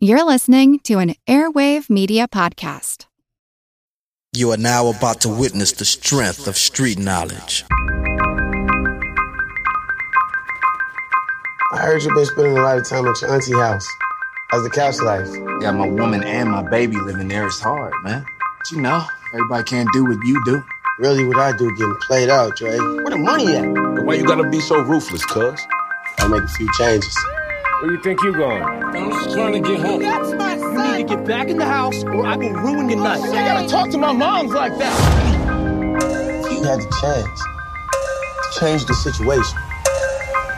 You're listening to an Airwave Media Podcast. You are now about to witness the strength of street knowledge. I heard you've been spending a lot of time at your auntie house. How's the couch life? Got my woman and my baby living there. It's hard, man. But you know, everybody can't do what you do. Really, what I do getting played out, Dre. Where the money at? Why you gotta be so ruthless, cuz? I'll make a few changes. Where you think you going? I'm just trying to get home. That's my son. You need to get back in the house or I will ruin your night. I gotta talk to my moms like that. If you had the chance to change the situation,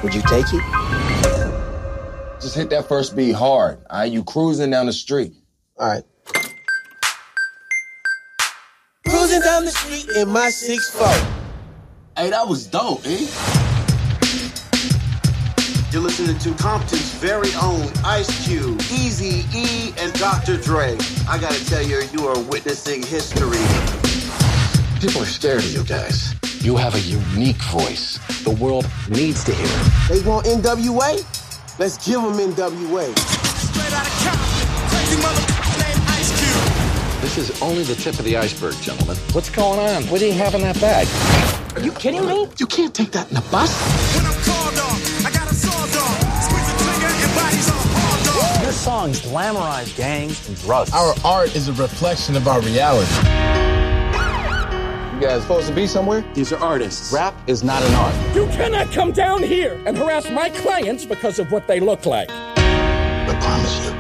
would you take it? Just hit that first beat hard. All right, you cruising down the street. All right. Cruising down the street in my 6'4. Hey, that was dope, eh? You're listening to Compton's very own Ice Cube, Easy E, and Dr. Dre. I gotta tell you, you are witnessing history. People are scared of you guys. You have a unique voice. The world needs to hear it. They want NWA? Let's give them NWA. Straight out of Compton. Crazy motherfucker named Ice Cube. This is only the tip of the iceberg, gentlemen. What's going on? What do you have in that bag? Are you kidding me? You can't take that in the bus. Songs glamorize gangs and drugs. Our art is a reflection of our reality. You guys supposed to be somewhere? These are artists. Rap is not an art. You cannot come down here and harass my clients because of what they look like. I promise you,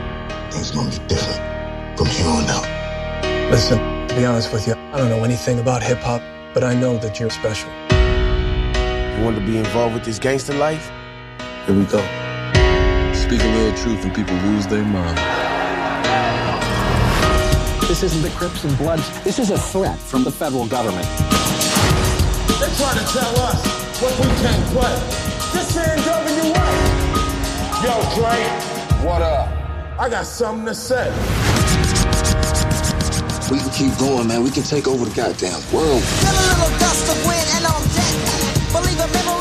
things gonna be different from here on out. Listen, to be honest with you, I don't know anything about hip hop, but I know that you're special. You want to be involved with this gangster life? Here we go. Speak a little truth and people lose their mind. This isn't the Crips and Bloods. This is a threat from the federal government. They're trying to tell us what we can't play. This man NWA. Yo, Dre, What up? I got something to say. We can keep going, man. We can take over the goddamn world. Get a little dust of wind and I'm dead. Believe a memory,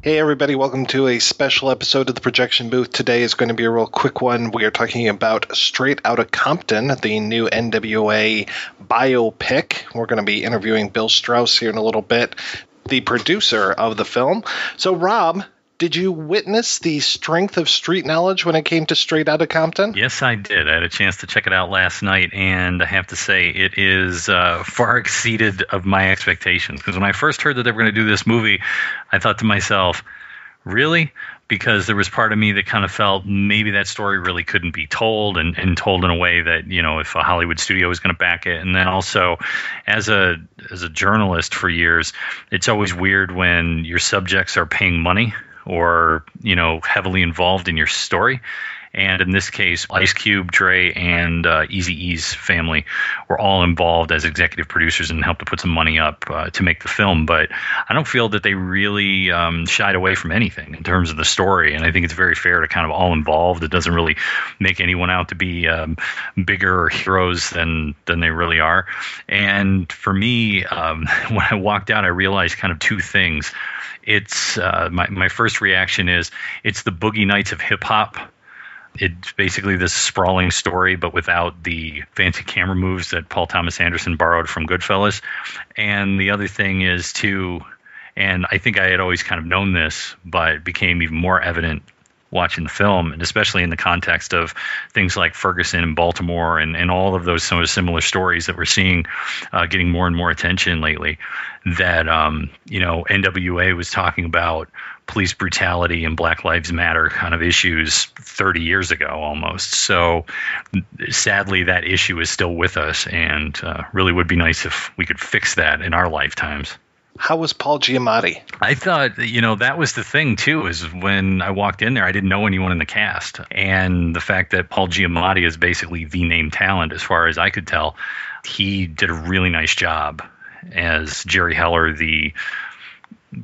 Hey, everybody, welcome to a special episode of the Projection Booth. Today is going to be a real quick one. We are talking about Straight Outta Compton, the new NWA biopic. We're going to be interviewing Bill Straus here in a little bit, the producer of the film. So, Rob, did you witness the strength of street knowledge when it came to Straight Outta Compton? Yes, I did. I had a chance to check it out last night, and I have to say it is uh, far exceeded of my expectations. Because when I first heard that they were going to do this movie, I thought to myself, "Really?" Because there was part of me that kind of felt maybe that story really couldn't be told, and, and told in a way that you know if a Hollywood studio was going to back it. And then also, as a as a journalist for years, it's always weird when your subjects are paying money or you know heavily involved in your story. And in this case, Ice Cube, Dre, and uh, Eazy-E's family were all involved as executive producers and helped to put some money up uh, to make the film. But I don't feel that they really um, shied away from anything in terms of the story. And I think it's very fair to kind of all involved. It doesn't really make anyone out to be um, bigger heroes than than they really are. And for me, um, when I walked out, I realized kind of two things it's uh, my my first reaction is it's the boogie nights of hip hop. It's basically this sprawling story, but without the fancy camera moves that Paul Thomas Anderson borrowed from Goodfellas. And the other thing is too, and I think I had always kind of known this, but it became even more evident watching the film, and especially in the context of things like Ferguson and Baltimore and, and all of those sort of similar stories that we're seeing uh, getting more and more attention lately, that, um, you know, NWA was talking about police brutality and Black Lives Matter kind of issues 30 years ago almost. So sadly, that issue is still with us, and uh, really would be nice if we could fix that in our lifetimes. How was Paul Giamatti? I thought, you know, that was the thing too. Is when I walked in there, I didn't know anyone in the cast, and the fact that Paul Giamatti is basically the name talent, as far as I could tell, he did a really nice job as Jerry Heller, the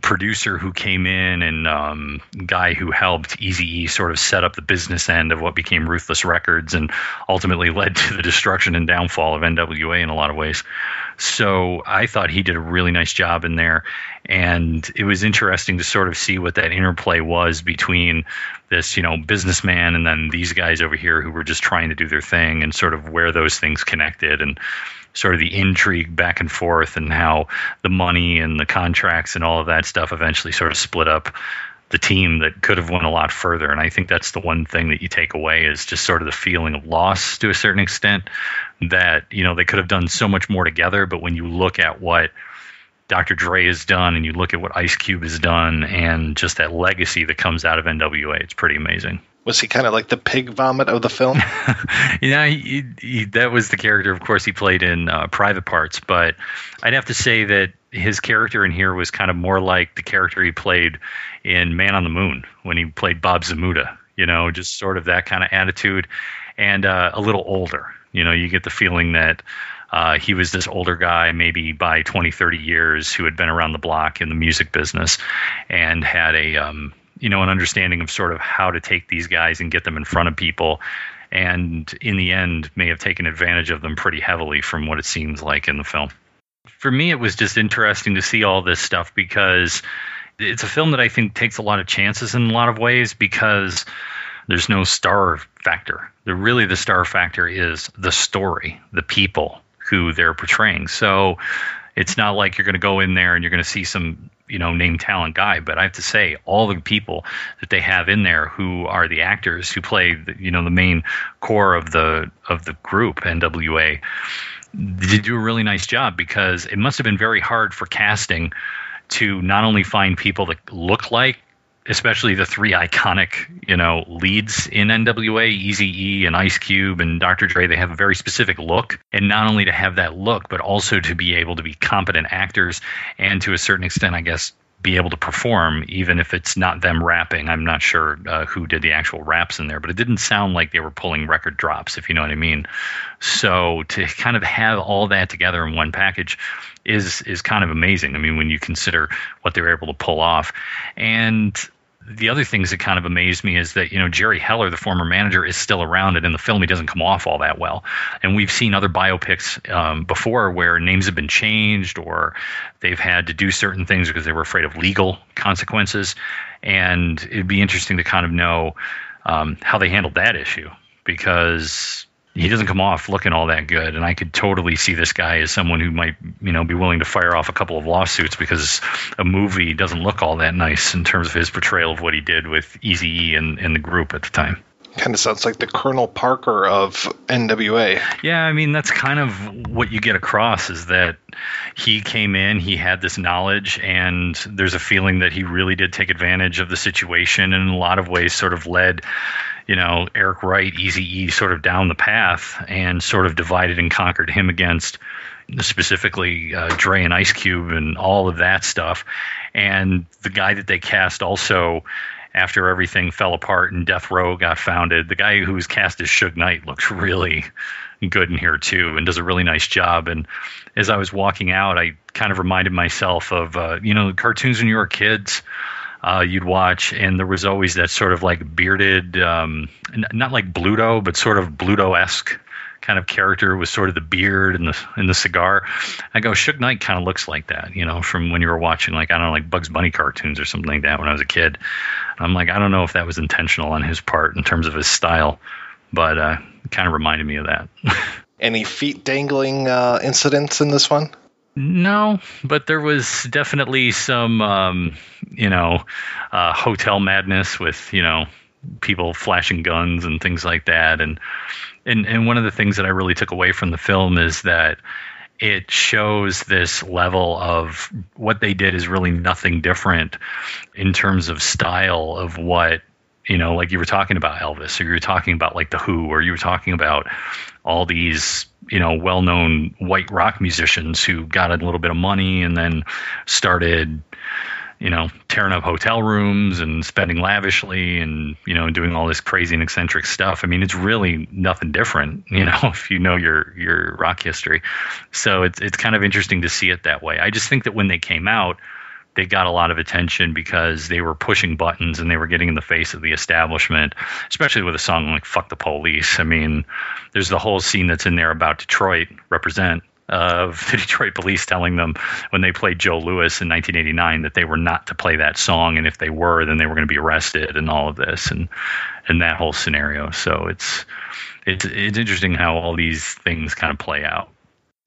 producer who came in and um, guy who helped Easy E sort of set up the business end of what became Ruthless Records and ultimately led to the destruction and downfall of NWA in a lot of ways. So I thought he did a really nice job in there. And it was interesting to sort of see what that interplay was between this, you know, businessman and then these guys over here who were just trying to do their thing and sort of where those things connected and sort of the intrigue back and forth and how the money and the contracts and all of that stuff eventually sort of split up the team that could have went a lot further. And I think that's the one thing that you take away is just sort of the feeling of loss to a certain extent that, you know, they could have done so much more together. But when you look at what Dr. Dre has done and you look at what Ice Cube has done and just that legacy that comes out of NWA, it's pretty amazing. Was he kind of like the pig vomit of the film? yeah, he, he, that was the character, of course, he played in uh, Private Parts. But I'd have to say that his character in here was kind of more like the character he played in Man on the Moon when he played Bob Zmuda, You know, just sort of that kind of attitude, and uh, a little older. You know, you get the feeling that uh, he was this older guy, maybe by 20, 30 years, who had been around the block in the music business and had a um, you know an understanding of sort of how to take these guys and get them in front of people. And in the end may have taken advantage of them pretty heavily from what it seems like in the film. For me it was just interesting to see all this stuff because it's a film that i think takes a lot of chances in a lot of ways because there's no star factor. The really the star factor is the story the people who they're portraying. So it's not like you're going to go in there and you're going to see some you know name talent guy but i have to say all the people that they have in there who are the actors who play the, you know the main core of the of the group nwa did do a really nice job because it must have been very hard for casting to not only find people that look like especially the three iconic, you know, leads in NWA, Easy E and Ice Cube and Dr. Dre, they have a very specific look. And not only to have that look, but also to be able to be competent actors and to a certain extent, I guess, be able to perform, even if it's not them rapping. I'm not sure uh, who did the actual raps in there, but it didn't sound like they were pulling record drops, if you know what I mean. So to kind of have all that together in one package is is kind of amazing. I mean, when you consider what they were able to pull off, and the other things that kind of amazed me is that you know Jerry Heller, the former manager, is still around, and in the film he doesn't come off all that well. And we've seen other biopics um, before where names have been changed or they've had to do certain things because they were afraid of legal consequences. And it'd be interesting to kind of know um, how they handled that issue because he doesn't come off looking all that good. And I could totally see this guy as someone who might, you know, be willing to fire off a couple of lawsuits because a movie doesn't look all that nice in terms of his portrayal of what he did with Easy E and, and the group at the time. Kind of sounds like the Colonel Parker of NWA. Yeah, I mean that's kind of what you get across is that he came in, he had this knowledge, and there's a feeling that he really did take advantage of the situation, and in a lot of ways, sort of led you know, Eric Wright, Easy E sort of down the path and sort of divided and conquered him against specifically uh, Dre and Ice Cube and all of that stuff. And the guy that they cast also after everything fell apart and Death Row got founded, the guy who was cast as Suge Knight looks really good in here too and does a really nice job. And as I was walking out, I kind of reminded myself of, uh, you know, the cartoons when you were kids uh, you'd watch, and there was always that sort of like bearded, um, n- not like Bluto, but sort of Bluto esque kind of character with sort of the beard and the and the cigar. I go, Suge Knight kind of looks like that, you know, from when you were watching like I don't know, like Bugs Bunny cartoons or something like that when I was a kid. I'm like, I don't know if that was intentional on his part in terms of his style, but uh, it kind of reminded me of that. Any feet dangling uh, incidents in this one? No, but there was definitely some, um, you know, uh, hotel madness with you know people flashing guns and things like that. And and and one of the things that I really took away from the film is that it shows this level of what they did is really nothing different in terms of style of what you know, like you were talking about Elvis, or you were talking about like the Who, or you were talking about all these you know well-known white rock musicians who got a little bit of money and then started you know tearing up hotel rooms and spending lavishly and you know doing all this crazy and eccentric stuff. I mean it's really nothing different you know if you know your your rock history. So it's it's kind of interesting to see it that way. I just think that when they came out they got a lot of attention because they were pushing buttons and they were getting in the face of the establishment, especially with a song like Fuck the Police. I mean, there's the whole scene that's in there about Detroit represent, of the Detroit police telling them when they played Joe Louis in 1989 that they were not to play that song, and if they were, then they were going to be arrested, and all of this, and and that whole scenario. So it's it's it's interesting how all these things kind of play out.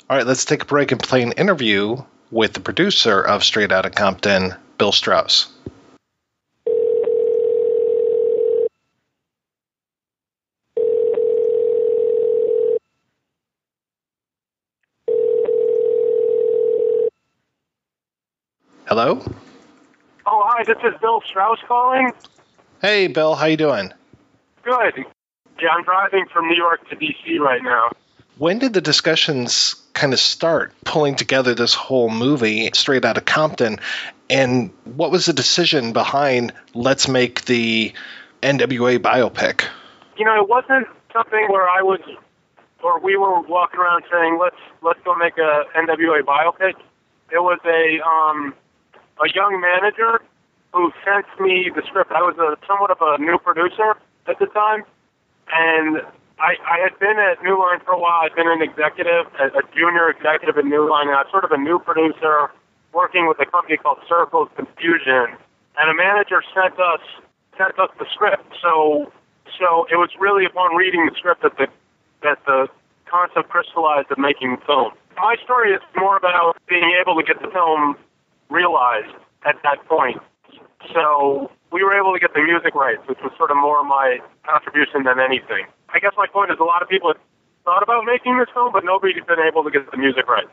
All right, let's take a break and play an interview with the producer of Straight Outta Compton, Bill Straus. Hello? Oh, hi, this is Bill Straus calling. Hey, Bill, how you doing? Good. Yeah, I'm driving from New York to D.C. right now. When did the discussions kind of start pulling together this whole movie straight out of Compton? And what was the decision behind let's make the NWA biopic? You know, it wasn't something where I was, or we were walking around saying let's let's go make a NWA biopic. It was a um, a young manager who sent me the script. I was a somewhat of a new producer at the time, and I, I had been at New Line for a while. I'd been an executive, a, a junior executive at New Line, and I was sort of a new producer working with a company called Circle of Confusion. And a manager sent us sent us the script. So so it was really upon reading the script that the that the concept crystallized of making film. My story is more about being able to get the film realized at that point. So we were able to get the music rights, which was sort of more my contribution than anything. I guess my point is a lot of people had thought about making this film, but nobody's been able to get the music rights.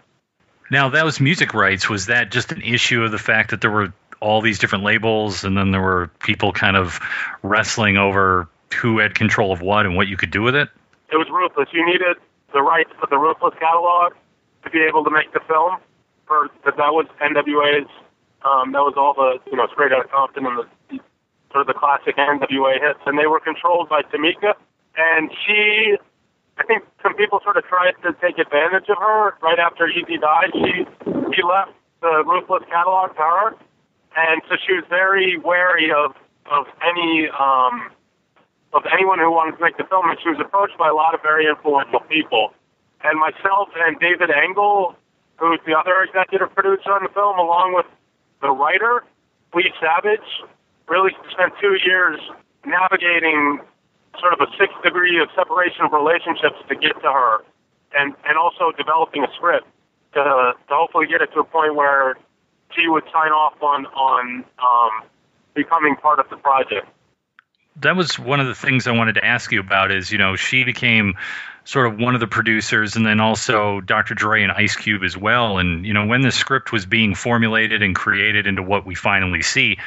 Now, was music rights. Was that just an issue of the fact that there were all these different labels and then there were people kind of wrestling over who had control of what and what you could do with it? It was ruthless. You needed the rights for the Ruthless catalog to be able to make the film. For that, was NWA's. Um, that was all the you know straight out of Compton and the sort of the classic NWA hits, and they were controlled by Tomica. And she, I think some people sort of tried to take advantage of her right after Eazy died. She she left the Ruthless catalog to her, and so she was very wary of of any um, of anyone who wanted to make the film. And she was approached by a lot of very influential people. And myself and David Engel, who's the other executive producer on the film, along with the writer, Leigh Savidge, really spent two years navigating sort of a sixth degree of separation of relationships to get to her, and and also developing a script to to hopefully get it to a point where she would sign off on on um, becoming part of the project. That was one of the things I wanted to ask you about. Is you know she became sort of one of the producers, and then also Dr. Dre and Ice Cube as well. And you know when the script was being formulated and created into what we finally see,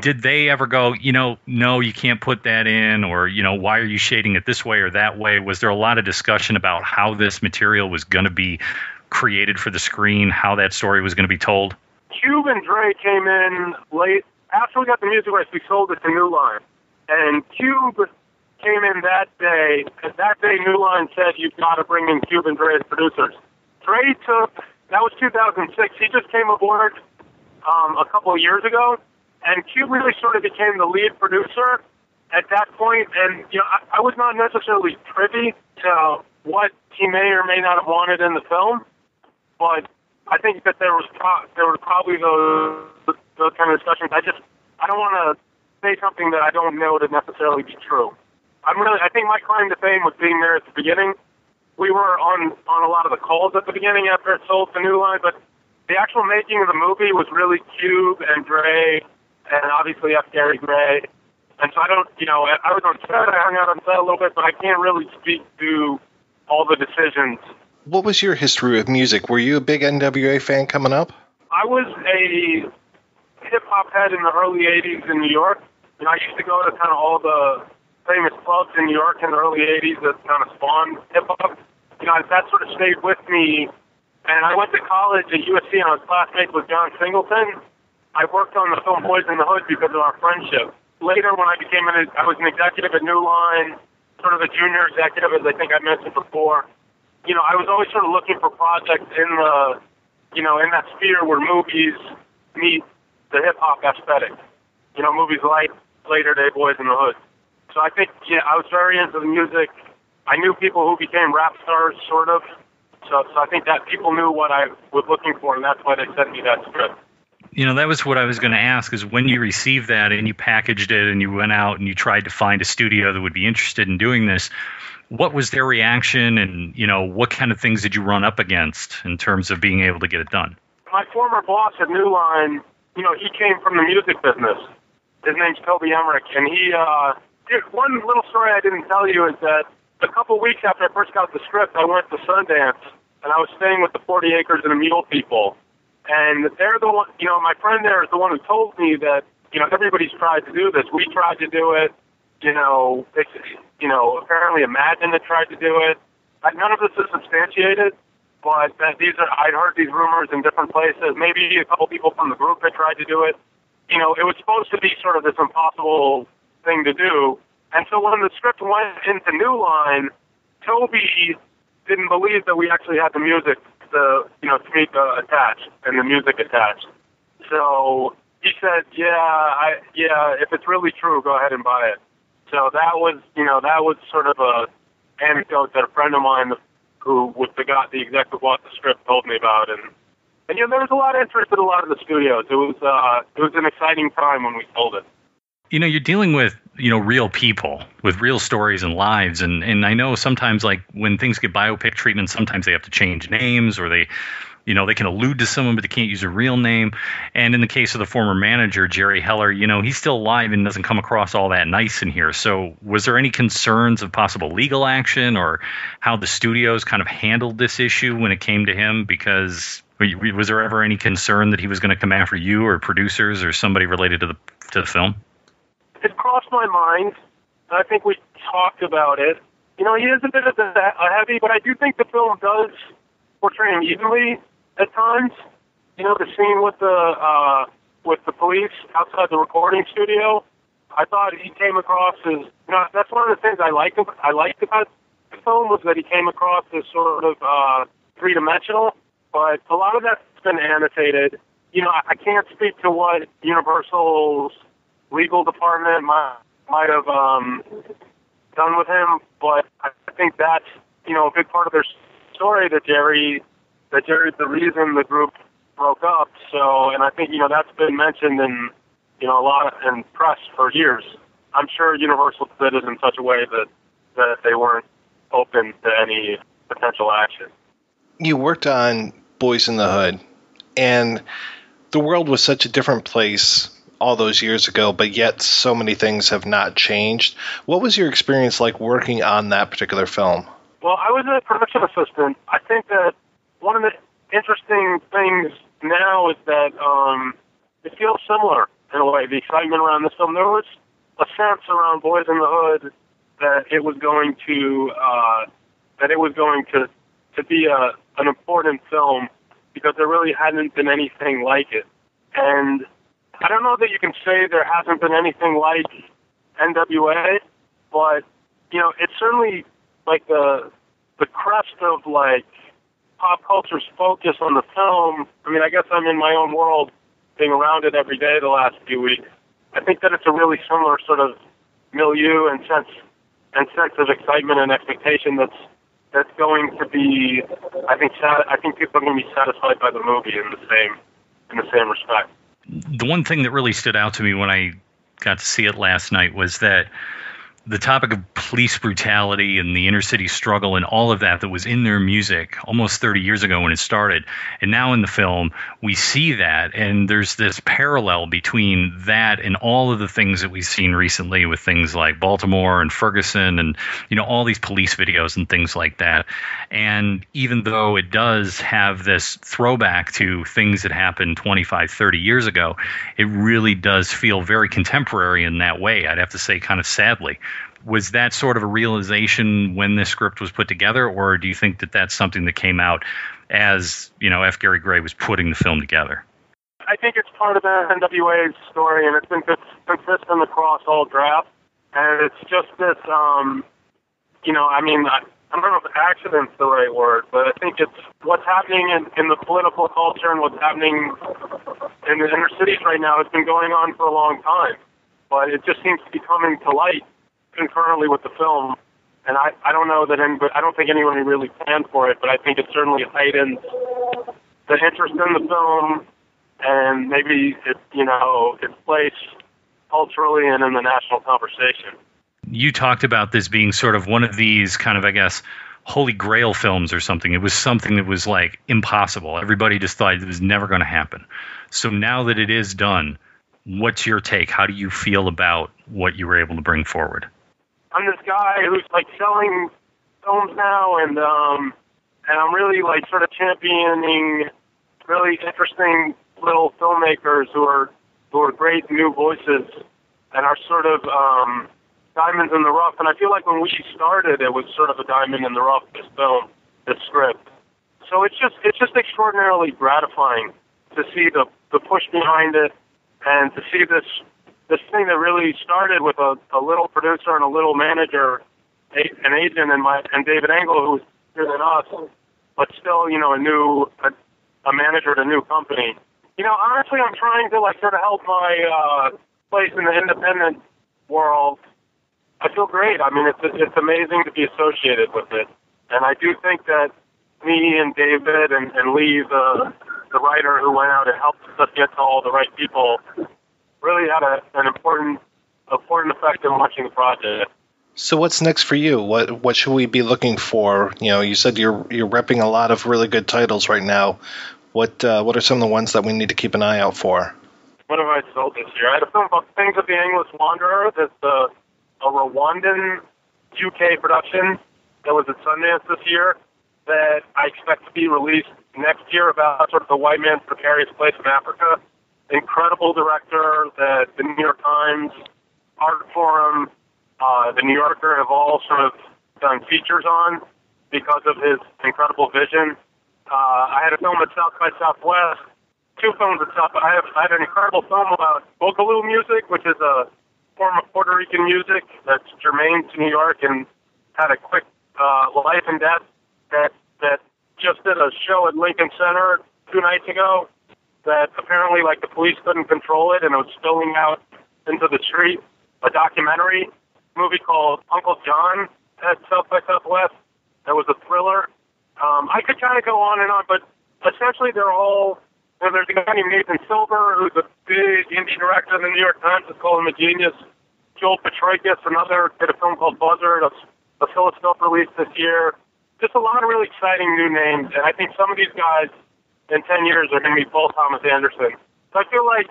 did they ever go, you know, no, you can't put that in, or you know, why are you shading it this way or that way? Was there a lot of discussion about how this material was going to be created for the screen, how that story was going to be told? Cube and Dre came in late after we got the music rights. We sold it to New Line, and Cube came in that day. That day, New Line said you've got to bring in Cube and Dre as producers. Dre took that was 2006. He just came aboard um, a couple of years ago and Cube really sort of became the lead producer at that point. And you know, I, I was not necessarily privy to what he may or may not have wanted in the film, but I think that there was pro- there were probably those those kind of discussions. I just I don't want to say something that I don't know to necessarily be true. I'm really I think my claim to fame was being there at the beginning. We were on on a lot of the calls at the beginning after it sold to New Line, but the actual making of the movie was really Cube and Dre and obviously F. Gary Gray. And so I don't, you know, I was on set, I hung out on set a little bit, but I can't really speak to all the decisions. What was your history with music? Were you a big NWA fan coming up? I was a hip hop head in the early 80s in New York. And I used to go to kind of all the famous clubs in New York in the early 80s that kind of spawned hip hop. You know, that sort of stayed with me. And I went to college at USC and I was classmates with John Singleton. I worked on the film Boyz n the Hood because of our friendship. Later, when I became an, I was an executive at New Line, sort of a junior executive, as I think I mentioned before. You know, I was always sort of looking for projects in the, you know, in that sphere where movies meet the hip hop aesthetic. You know, movies like Later Day Boyz n the Hood. So I think, yeah, I was very into the music. I knew people who became rap stars, sort of, So, so I think that people knew what I was looking for, and that's why they sent me that script. You know, that was what I was going to ask is when you received that and you packaged it and you went out and you tried to find a studio that would be interested in doing this, what was their reaction and, you know, what kind of things did you run up against in terms of being able to get it done? My former boss at New Line, you know, he came from the music business. His name's Toby Emmerich, and he, uh, one little story I didn't tell you is that a couple weeks after I first got the script, I went to Sundance, and I was staying with the 40 Acres and a Mule people. And they're the one, you know, my friend there is the one who told me that, you know, everybody's tried to do this. We tried to do it. You know, it's, you know, apparently Imagine had tried to do it. None of this is substantiated, but that these are, I'd heard these rumors in different places. Maybe a couple people from the group had tried to do it. You know, it was supposed to be sort of this impossible thing to do. And so when the script went into New Line, Toby didn't believe that we actually had the music, the you know, Tomica attached and the music attached. So he said, "Yeah, I yeah, if it's really true, go ahead and buy it." So that was, you know, that was sort of a anecdote that a friend of mine who was the guy, the exec who bought the script, told me about, and and you know, there was a lot of interest in a lot of the studios. It was uh, it was an exciting time when we sold it. You know, you're dealing with you know real people with real stories and lives, and and I know sometimes like when things get biopic treatment, sometimes they have to change names or they you know they can allude to someone but they can't use a real name. And in the case of the former manager jerry heller you know he's still alive and doesn't come across all that nice in here. So was there any concerns of possible legal action or how the studios kind of handled this issue when it came to him? Because was there ever any concern that he was going to come after you or producers or somebody related to the to the film it crossed my mind i think we talked about it you know he is a bit of a heavy but i do think the film does portray him evenly at times. You know, the scene with the uh, with the police outside the recording studio. I thought he came across as you know that's one of the things I liked I liked about the film was that he came across as sort of uh, three dimensional. But a lot of that's been annotated. You know, I can't speak to what Universal's legal department might might have um, done with him, but I think that's you know a big part of their story that Jerry that Jerry's the reason the group broke up. So, and I think you know that's been mentioned in you know a lot in press for years. I'm sure Universal did it in such a way that that they weren't open to any potential action. You worked on Boyz n the Hood, and the world was such a different place all those years ago, but yet so many things have not changed. What was your experience like working on that particular film? Well, I was a production assistant. I think that one of the interesting things now is that um, it feels similar in a way. The excitement around this film, there was a sense around Boyz n the Hood that it was going to uh, that it was going to to be a an important film because there really hadn't been anything like it. And I don't know that you can say there hasn't been anything like NWA, but you know, it's certainly like the the crest of like pop culture's focus on the film, I mean, I guess I'm in my own world, being around it every day the last few weeks. I think that it's a really similar sort of milieu and sense and sense of excitement and expectation that's that's going to be, I think, I think people are going to be satisfied by the movie in the same in the same respect. The one thing that really stood out to me when I got to see it last night was that the topic of police brutality and the inner city struggle and all of that that was in their music almost 30 years ago when it started. And now in the film, we see that. And there's this parallel between that and all of the things that we've seen recently with things like Baltimore and Ferguson and, you know, all these police videos and things like that. And even though it does have this throwback to things that happened 25, 30 years ago, it really does feel very contemporary in that way. I'd have to say, kind of sadly was that sort of a realization when this script was put together, or do you think that that's something that came out as you know F. Gary Gray was putting the film together? I think it's part of the NWA's story, and it's been consistent across all drafts. And it's just this, um, you know, I mean, I, I don't know if accident's the right word, but I think it's what's happening in, in the political culture and what's happening in the inner cities right now has been going on for a long time. But it just seems to be coming to light concurrently with the film and I I don't know that I don't think anyone really planned for it, but I think it certainly heightened the interest in the film, and maybe it you know its place culturally and in the national conversation. You talked about this being sort of one of these kind of, I guess, holy grail films or something. It was something that was like impossible. Everybody just thought it was never going to happen. So now that it is done, what's your take? How do you feel about what you were able to bring forward? I'm this guy who's like selling films now, and um, and I'm really like sort of championing really interesting little filmmakers who are who are great new voices and are sort of um, diamonds in the rough. And I feel like when we started, it was sort of a diamond in the rough. This film, this script. So it's just it's just extraordinarily gratifying to see the the push behind it and to see this this thing that really started with a, a little producer and a little manager, an agent, and my and David Engel, who's bigger than us, but still, you know, a new a, a manager at a new company. You know, honestly, I'm trying to like sort of help my uh, place in the independent world. I feel great. I mean, it's it's amazing to be associated with it, and I do think that me and David and, and Lee, the the writer who went out and helped us get to all the right people, really had a, an important important effect in launching the project. So what's next for you? What what should we be looking for? You know, you said you're you're repping a lot of really good titles right now. What uh, what are some of the ones that we need to keep an eye out for? What have I sold this year? I had a film called Things of the Aimless Wanderer. That's a, a Rwandan UK production that was at Sundance this year that I expect to be released next year about sort of the white man's precarious place in Africa. Incredible director that the New York Times, Artforum, uh, the New Yorker have all sort of done features on because of his incredible vision. Uh, I had a film at South by Southwest, two films at South. I have I had an incredible film about Boogaloo music, which is a form of Puerto Rican music that's germane to New York and had a quick uh, life and death that that just did a show at Lincoln Center two nights ago that apparently like the police couldn't control it and it was spilling out into the street. A documentary movie called Uncle John at South by Southwest. That was a thriller. Um, I could kind of go on and on, but essentially they're all. You know, there's a guy named Nathan Silver who's a big indie director in the New York Times. It's called him a genius. Joel Potrykus, another, did a film called Buzzard, a, a Oscilloscope release this year just a lot of really exciting new names, and I think some of these guys in 10 years are going to be Paul Thomas Anderson. So I feel like,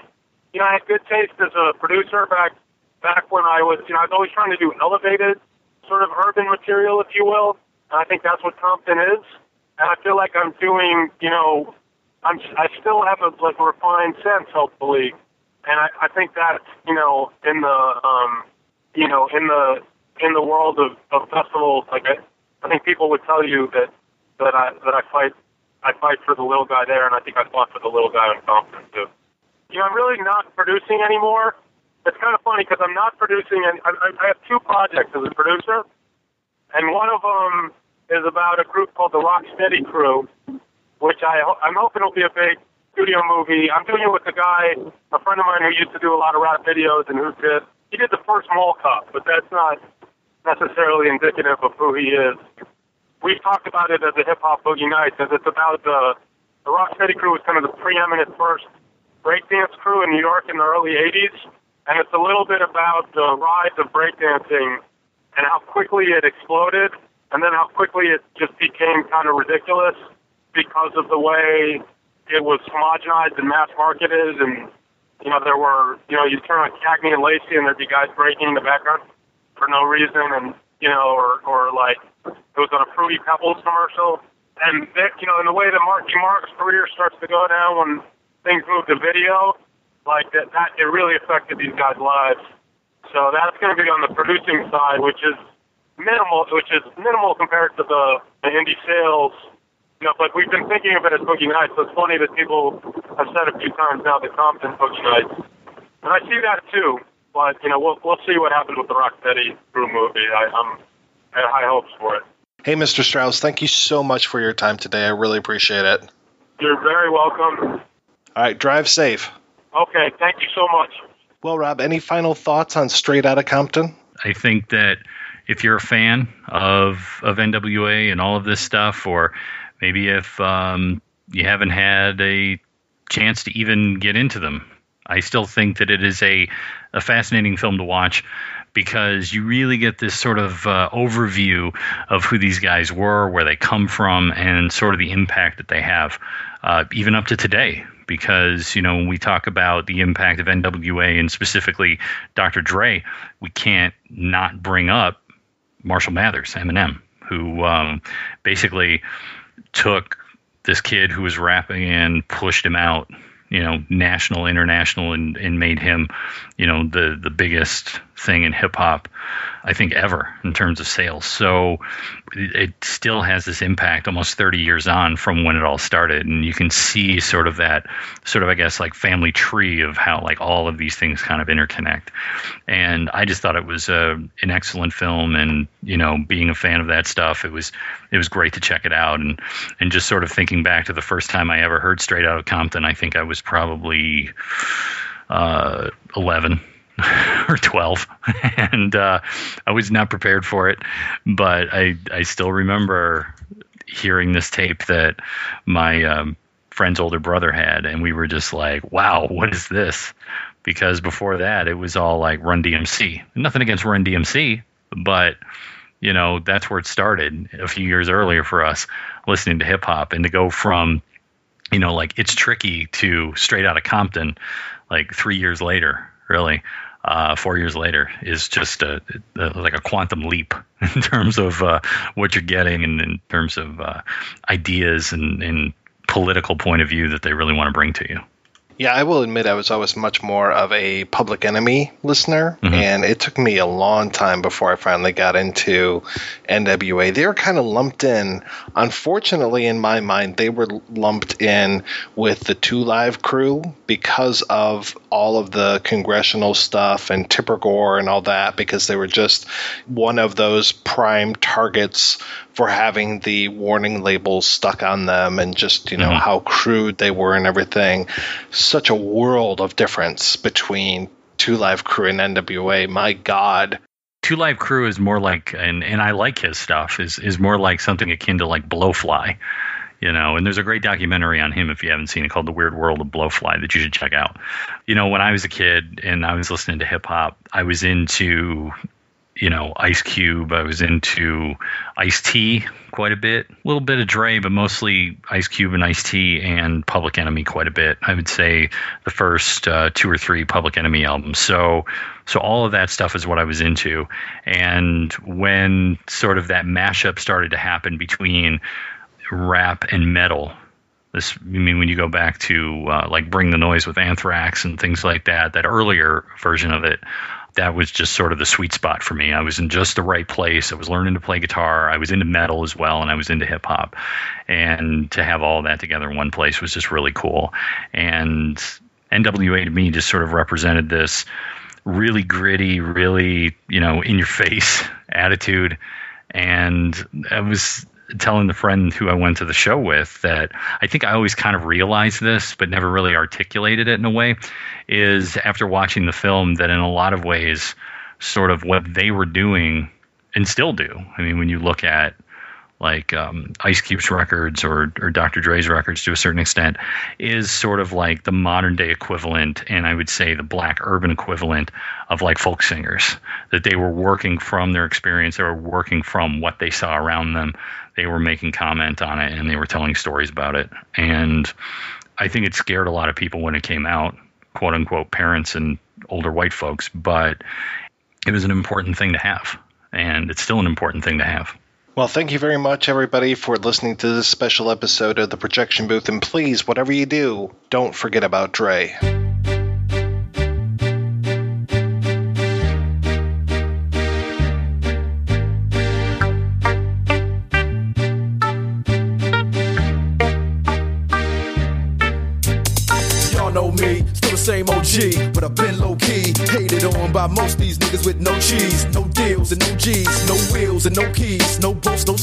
you know, I had good taste as a producer back back when I was, you know, I was always trying to do elevated sort of urban material, if you will, and I think that's what Compton is. And I feel like I'm doing, you know, I'm I still have a like refined sense, hopefully, and I, I think that you know in the um, you know in the in the world of, of festivals, like I, I think people would tell you that that I that I fight I fight for the little guy there, and I think I fought for the little guy in Compton too. You know, I'm really not producing anymore. It's kind of funny because I'm not producing, and I, I have two projects as a producer, and one of them is about a group called the Rocksteady Crew, which I I'm hoping will be a big studio movie. I'm doing it with a guy, a friend of mine who used to do a lot of rap videos and who did he did the first Mall Cop, but that's not necessarily indicative of who he is. We've talked about it as a hip hop boogie nights, as it's about the the Rocksteady crew was kind of the preeminent first breakdance crew in New York in the early '80s, and it's a little bit about the rise of breakdancing and how quickly it exploded, and then how quickly it just became kind of ridiculous because of the way it was homogenized and mass marketed, and you know there were you know you turn on Cagney and Lacey, and there'd be guys breaking in the background for no reason, and you know, or or like it was on a Fruity Pebbles commercial, and that, you know, in the way that Marky Mark's career starts to go down when things move to video, like that, that it really affected these guys' lives. So that's going to be on the producing side, which is minimal, which is minimal compared to the, the indie sales. You know, but we've been thinking of it as Boogie Nights. So it's funny that people have said a few times now that Compton Boogie Nights, and I see that too. But you know, we'll we'll see what happens with the Rocksteady Crew movie. I, I'm I have high hopes for it. Hey, Mr. Straus, thank you so much for your time today. I really appreciate it. You're very welcome. All right, drive safe. Okay, thank you so much. Well, Rob, any final thoughts on Straight Outta Compton? I think that if you're a fan of of NWA and all of this stuff, or maybe if um, you haven't had a chance to even get into them, I still think that it is a a fascinating film to watch because you really get this sort of uh, overview of who these guys were, where they come from, and sort of the impact that they have, uh, even up to today. Because you know when we talk about the impact of NWA and specifically Dr. Dre, we can't not bring up Marshall Mathers, Eminem, who um, basically took this kid who was rapping and pushed him out you know national international and, and made him you know the the biggest thing in hip hop I think ever in terms of sales. So it, still has this impact almost 30 years on from when it all started. And you can see sort of that sort of I guess like family tree of how like all of these things kind of interconnect. And I just thought it was a, an excellent film. And you know being a fan of that stuff it was it was great to check it out. And and just sort of thinking back to the first time I ever heard Straight Out of Compton I think I was probably uh, 11 or 12 and uh, I was not prepared for it but I I still remember hearing this tape that my um, friend's older brother had and we were just like wow what is this? Because before that it was all like Run DMC nothing against Run DMC but you know that's where it started a few years earlier for us listening to hip hop and to go from you know like it's tricky to straight out of Compton like 3 years later really uh, four years later is just a, a, like a quantum leap in terms of uh, what you're getting and in terms of uh, ideas and, and political point of view that they really want to bring to you. Yeah, I will admit I was always much more of a Public Enemy listener, mm-hmm. and it took me a long time before I finally got into NWA. They were kind of lumped in. Unfortunately, in my mind, they were lumped in with the Two Live crew because of all of the congressional stuff and Tipper Gore and all that, because they were just one of those prime targets for having the warning labels stuck on them and just you know mm-hmm. how crude they were and everything. Such a world of difference between two live crew and nwa my god. Two live crew is more like and and i like his stuff is is more like something akin to like blowfly you know? And there's a great documentary on him if you haven't seen it called the weird world of blowfly that you should check out. You know when i was a kid and i was listening to hip hop i was into you know, Ice Cube. I was into Ice T quite a bit, a little bit of Dre, but mostly Ice Cube and Ice T and Public Enemy quite a bit. I would say the first uh, two or three Public Enemy albums. So, so all of that stuff is what I was into. And when sort of that mashup started to happen between rap and metal. This, I mean, when you go back to uh, like Bring the Noise with Anthrax and things like that, that earlier version of it, that was just sort of the sweet spot for me. I was in just the right place. I was learning to play guitar. I was into metal as well, and I was into hip hop. And to have all that together in one place was just really cool. And NWA to me just sort of represented this really gritty, really, you know, in your face attitude. And I was telling the friend who I went to the show with that I think I always kind of realized this, but never really articulated it in a way, is after watching the film that in a lot of ways, sort of what they were doing and still do. I mean, when you look at like um, Ice Cube's records or, or Dr. Dre's records to a certain extent, is sort of like the modern day equivalent, and I would say the black urban equivalent of like folk singers. That they were working from their experience, they were working from what they saw around them, they were making comment on it, and they were telling stories about it. And I think it scared a lot of people when it came out, quote unquote, parents and older white folks, but it was an important thing to have. And it's still an important thing to have. Well, thank you very much, everybody, for listening to this special episode of The Projection Booth. And please, whatever you do, don't forget about Dre. know me, still the same OG, but I've been low key. Hated on by most these niggas with no cheese, no deals and no G's, no wheels and no keys, no boats, no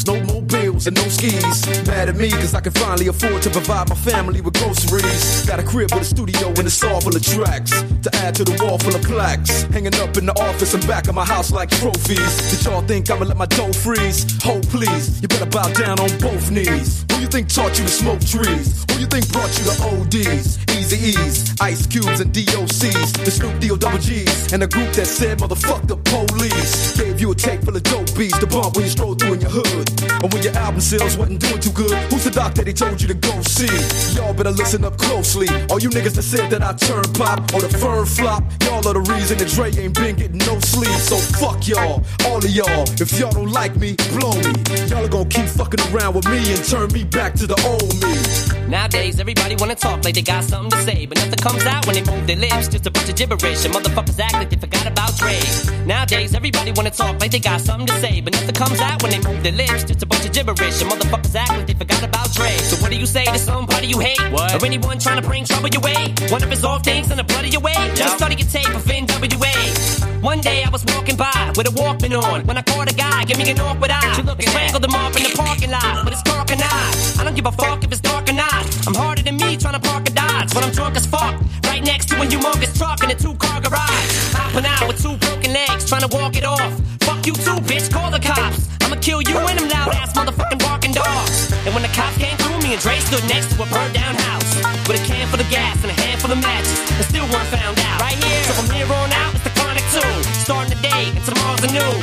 and no skis. Mad at me cause I can finally afford to provide my family with groceries. Got a crib with a studio and it's all full of tracks to add to the wall full of plaques. Hanging up in the office and back of my house like trophies. Did y'all think I'ma let my dough freeze? Hold please, you better bow down on both knees. Who you think taught you to smoke trees? Who you think brought you to ODs? Eazy-E's, Ice Cubes and DOCs, the Snoop D-O double G's, and a group that said motherfuck the police. Gave you a tape full of dope beats to bump when you stroll through in your hood. And when your album sales wasn't doing too good, who's the doc that he told you to go see? Y'all better listen up closely. All you niggas that said that I turn pop or the firm flop, y'all are the reason that Dre ain't been getting no sleep. So fuck y'all, all of y'all. If y'all don't like me, blow me. Y'all are gonna keep fucking around with me and turn me back to the old me. Nowadays, everybody wanna talk like they got something to say, but nothing comes out when they move their lips. Just a bunch of gibberish, and motherfuckers act like they forgot about Dre. Nowadays, everybody wanna talk like they got something to say, but nothing comes out when they move their lips. Just a bunch of gibberish, and motherfuckers act like they forgot about Dre. So what do you say to somebody you hate, what? or anyone trying to bring trouble your way? One of his off things in the blood of your way. Just study your tape of NWA. One day I was walking by with a Walkman on when I caught a guy, give me an awkward eye. You look strangled him off in the parking lot, but it's I. I don't give a fuck if it's dark or not. I'm harder than me trying to park a Dodge, but I'm drunk as fuck. Right next to a humongous truck in a two-car garage. Hopping out with two broken legs, trying to walk it off. Fuck you too, bitch. Call the cops. I'ma kill you and them loud ass motherfucking barking dogs. And when the cops came through, me and Dre stood next to a burned down house with a can full of gas and a handful of matches, and still weren't found out. Right here, so from here on out, it's the chronic two. Starting today and tomorrow's a new.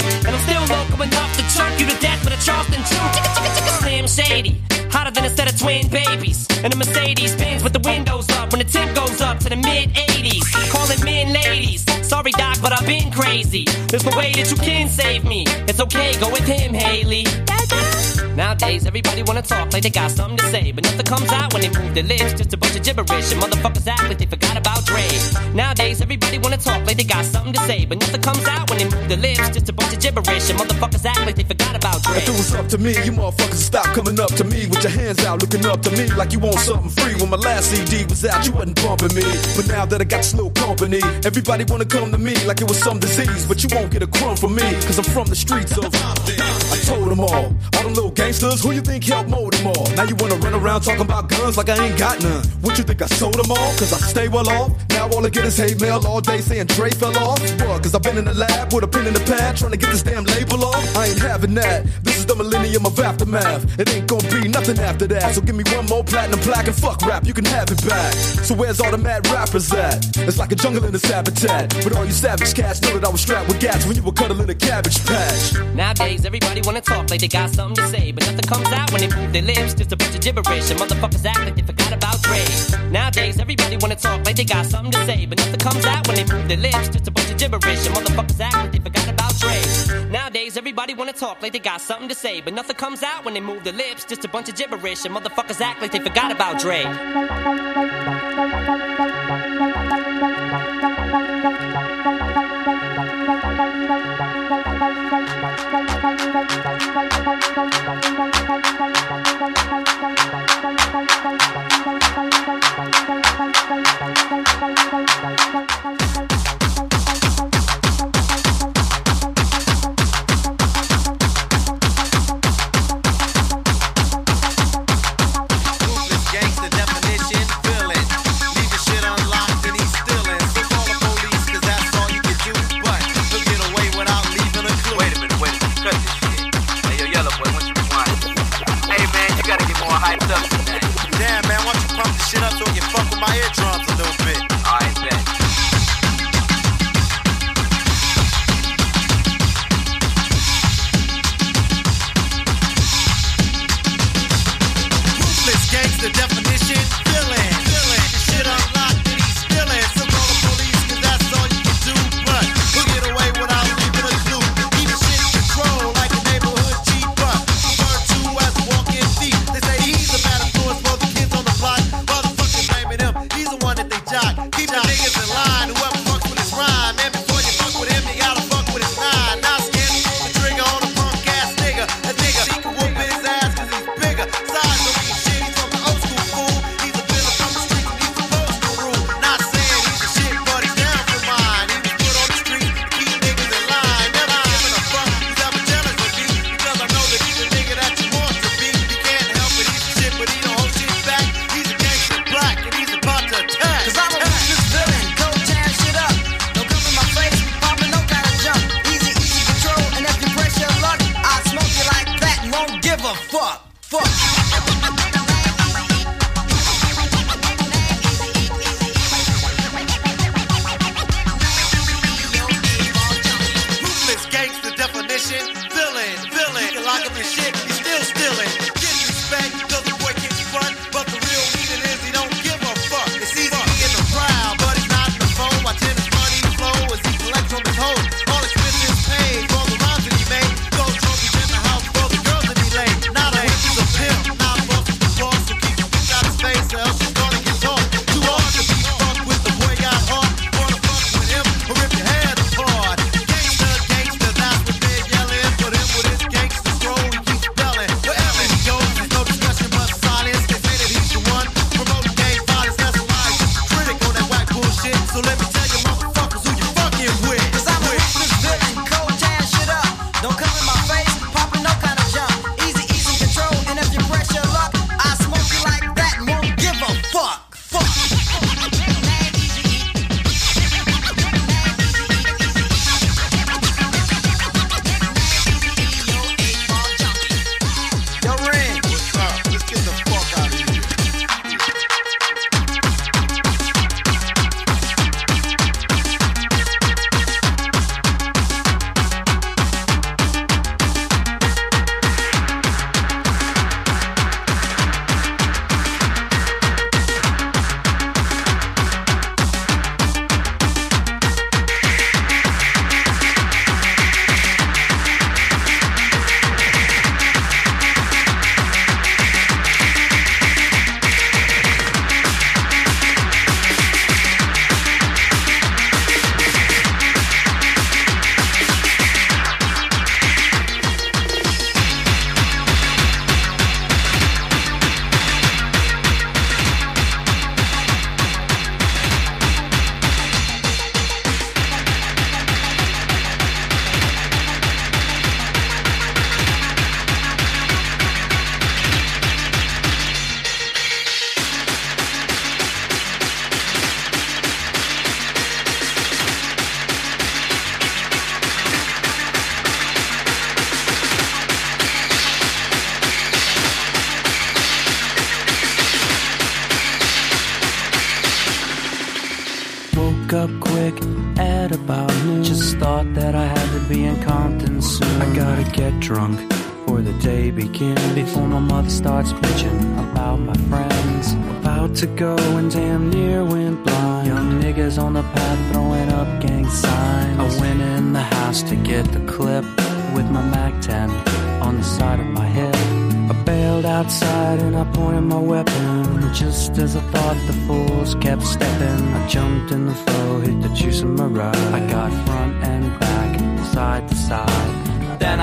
Local enough to choke you to death with a Charleston chicka Slim Shady. Hotter than a set of twin babies. And a Mercedes Benz with the windows up when the temp goes up to the mid 80s. Calling but I've been crazy. There's no way that you can save me. It's okay, go with him, Haley. Nowadays, everybody wanna talk like they got something to say, but nothing comes out when they move their lips. Just a bunch of gibberish, and motherfuckers act like they forgot about Dre. Nowadays, everybody wanna talk like they got something to say, but nothing comes out when they move their lips. Just a bunch of gibberish, and motherfuckers act like they forgot about Dre. If it was up to me, you motherfuckers stop coming up to me with your hands out, looking up to me like you want something free. When my last CD was out, you wasn't bumping me. But now that I got slow company, everybody wanna come to me like it was some disease. But you won't get a crumb from me, cause I'm from the streets of. I told them all, all them little gangsters, who you think helped mold them all? Now you wanna run around talking about guns like I ain't got none. What you think I sold them all? Cause I stay well off. Now all I get is hate mail all day saying Dre fell off. What? Cause I've been in the lab with a pen in the pad trying to get this damn label off. I ain't having that. This is the millennium of aftermath. It ain't gonna be nothing after that. So give me one more platinum plaque and fuck rap, you can have it back. So where's all the mad rappers at? It's like a jungle in its habitat. But all you savage cats know that I was strapped with gats when you were cuddling a cabbage patch. Nowadays, everybody wanna talk like they got something to say, but nothing comes out when they move their lips. Just a bunch of gibberish, and motherfuckers act like they forgot about Dre. Nowadays, everybody wanna talk like they got something to say, but nothing comes out when they move their lips. Just a bunch of gibberish, and motherfuckers act like they forgot about Dre. Nowadays, everybody wanna talk like they got something to say, but nothing comes out when they move their lips. Just a bunch of gibberish, and motherfuckers act like they forgot about Dre.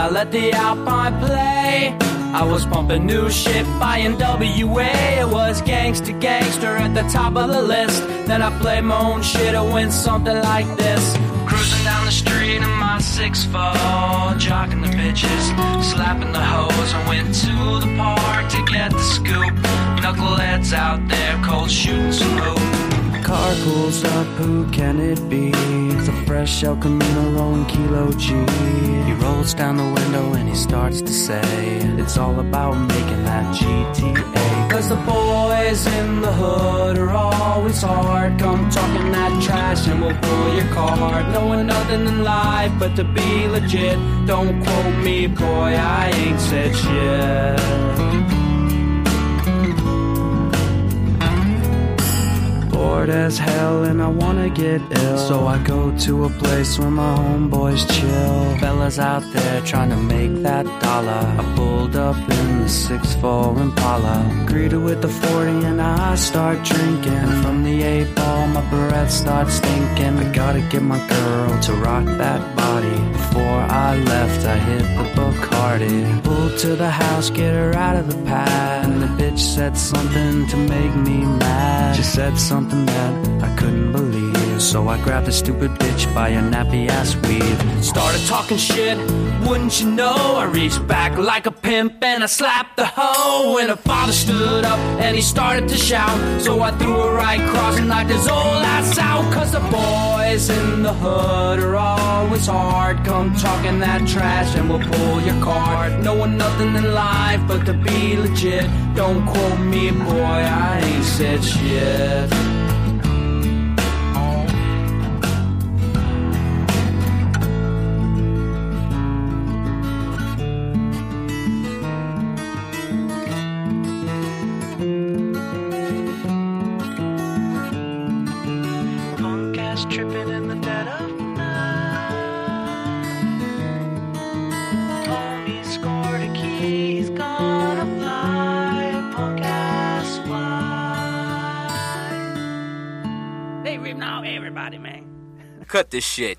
I let the Alpine play. I was pumping new shit by NWA. It was gangsta gangster at the top of the list. Then I played my own shit. It went something like this. Cruising down the street in my six four, jocking the bitches, slapping the hoes. I went to the park to get the scoop. Knuckleheads out there, cold shooting some hoop. Car pulls up, who can it be? It's a fresh El Camino rolling Kilo G. He rolls down the window and he starts to say, It's all about making that GTA. Cause the boys in the hood are always hard. Come talking that trash and we'll pull your card. Knowing nothing in life but to be legit. Don't quote me, boy, I ain't said shit. Bored as hell and I wanna get ill. So I go to a place where my homeboys chill. Fellas out there trying to make that dollar. I pulled up in the 6'4 Impala. Greeted with the 40 and I start drinking. From the 8 ball, my breath starts stinking. I gotta get my girl to rock that body. Before I left, I hit the Bacardi. Pulled to the house, get her out of the pad. And the bitch said something to make me mad. She said something that I couldn't believe. So I grabbed the stupid bitch by her nappy ass weave. Started talking shit, wouldn't you know? I reached back like a pimp and I slapped the hoe. And her father stood up and he started to shout. So I threw a right cross and knocked his old ass out. Cause the boys in the hood are always hard. Come talking that trash and we'll pull your card. Knowing nothing in life but to be legit. Don't quote me, boy, I ain't said shit. Cut this shit.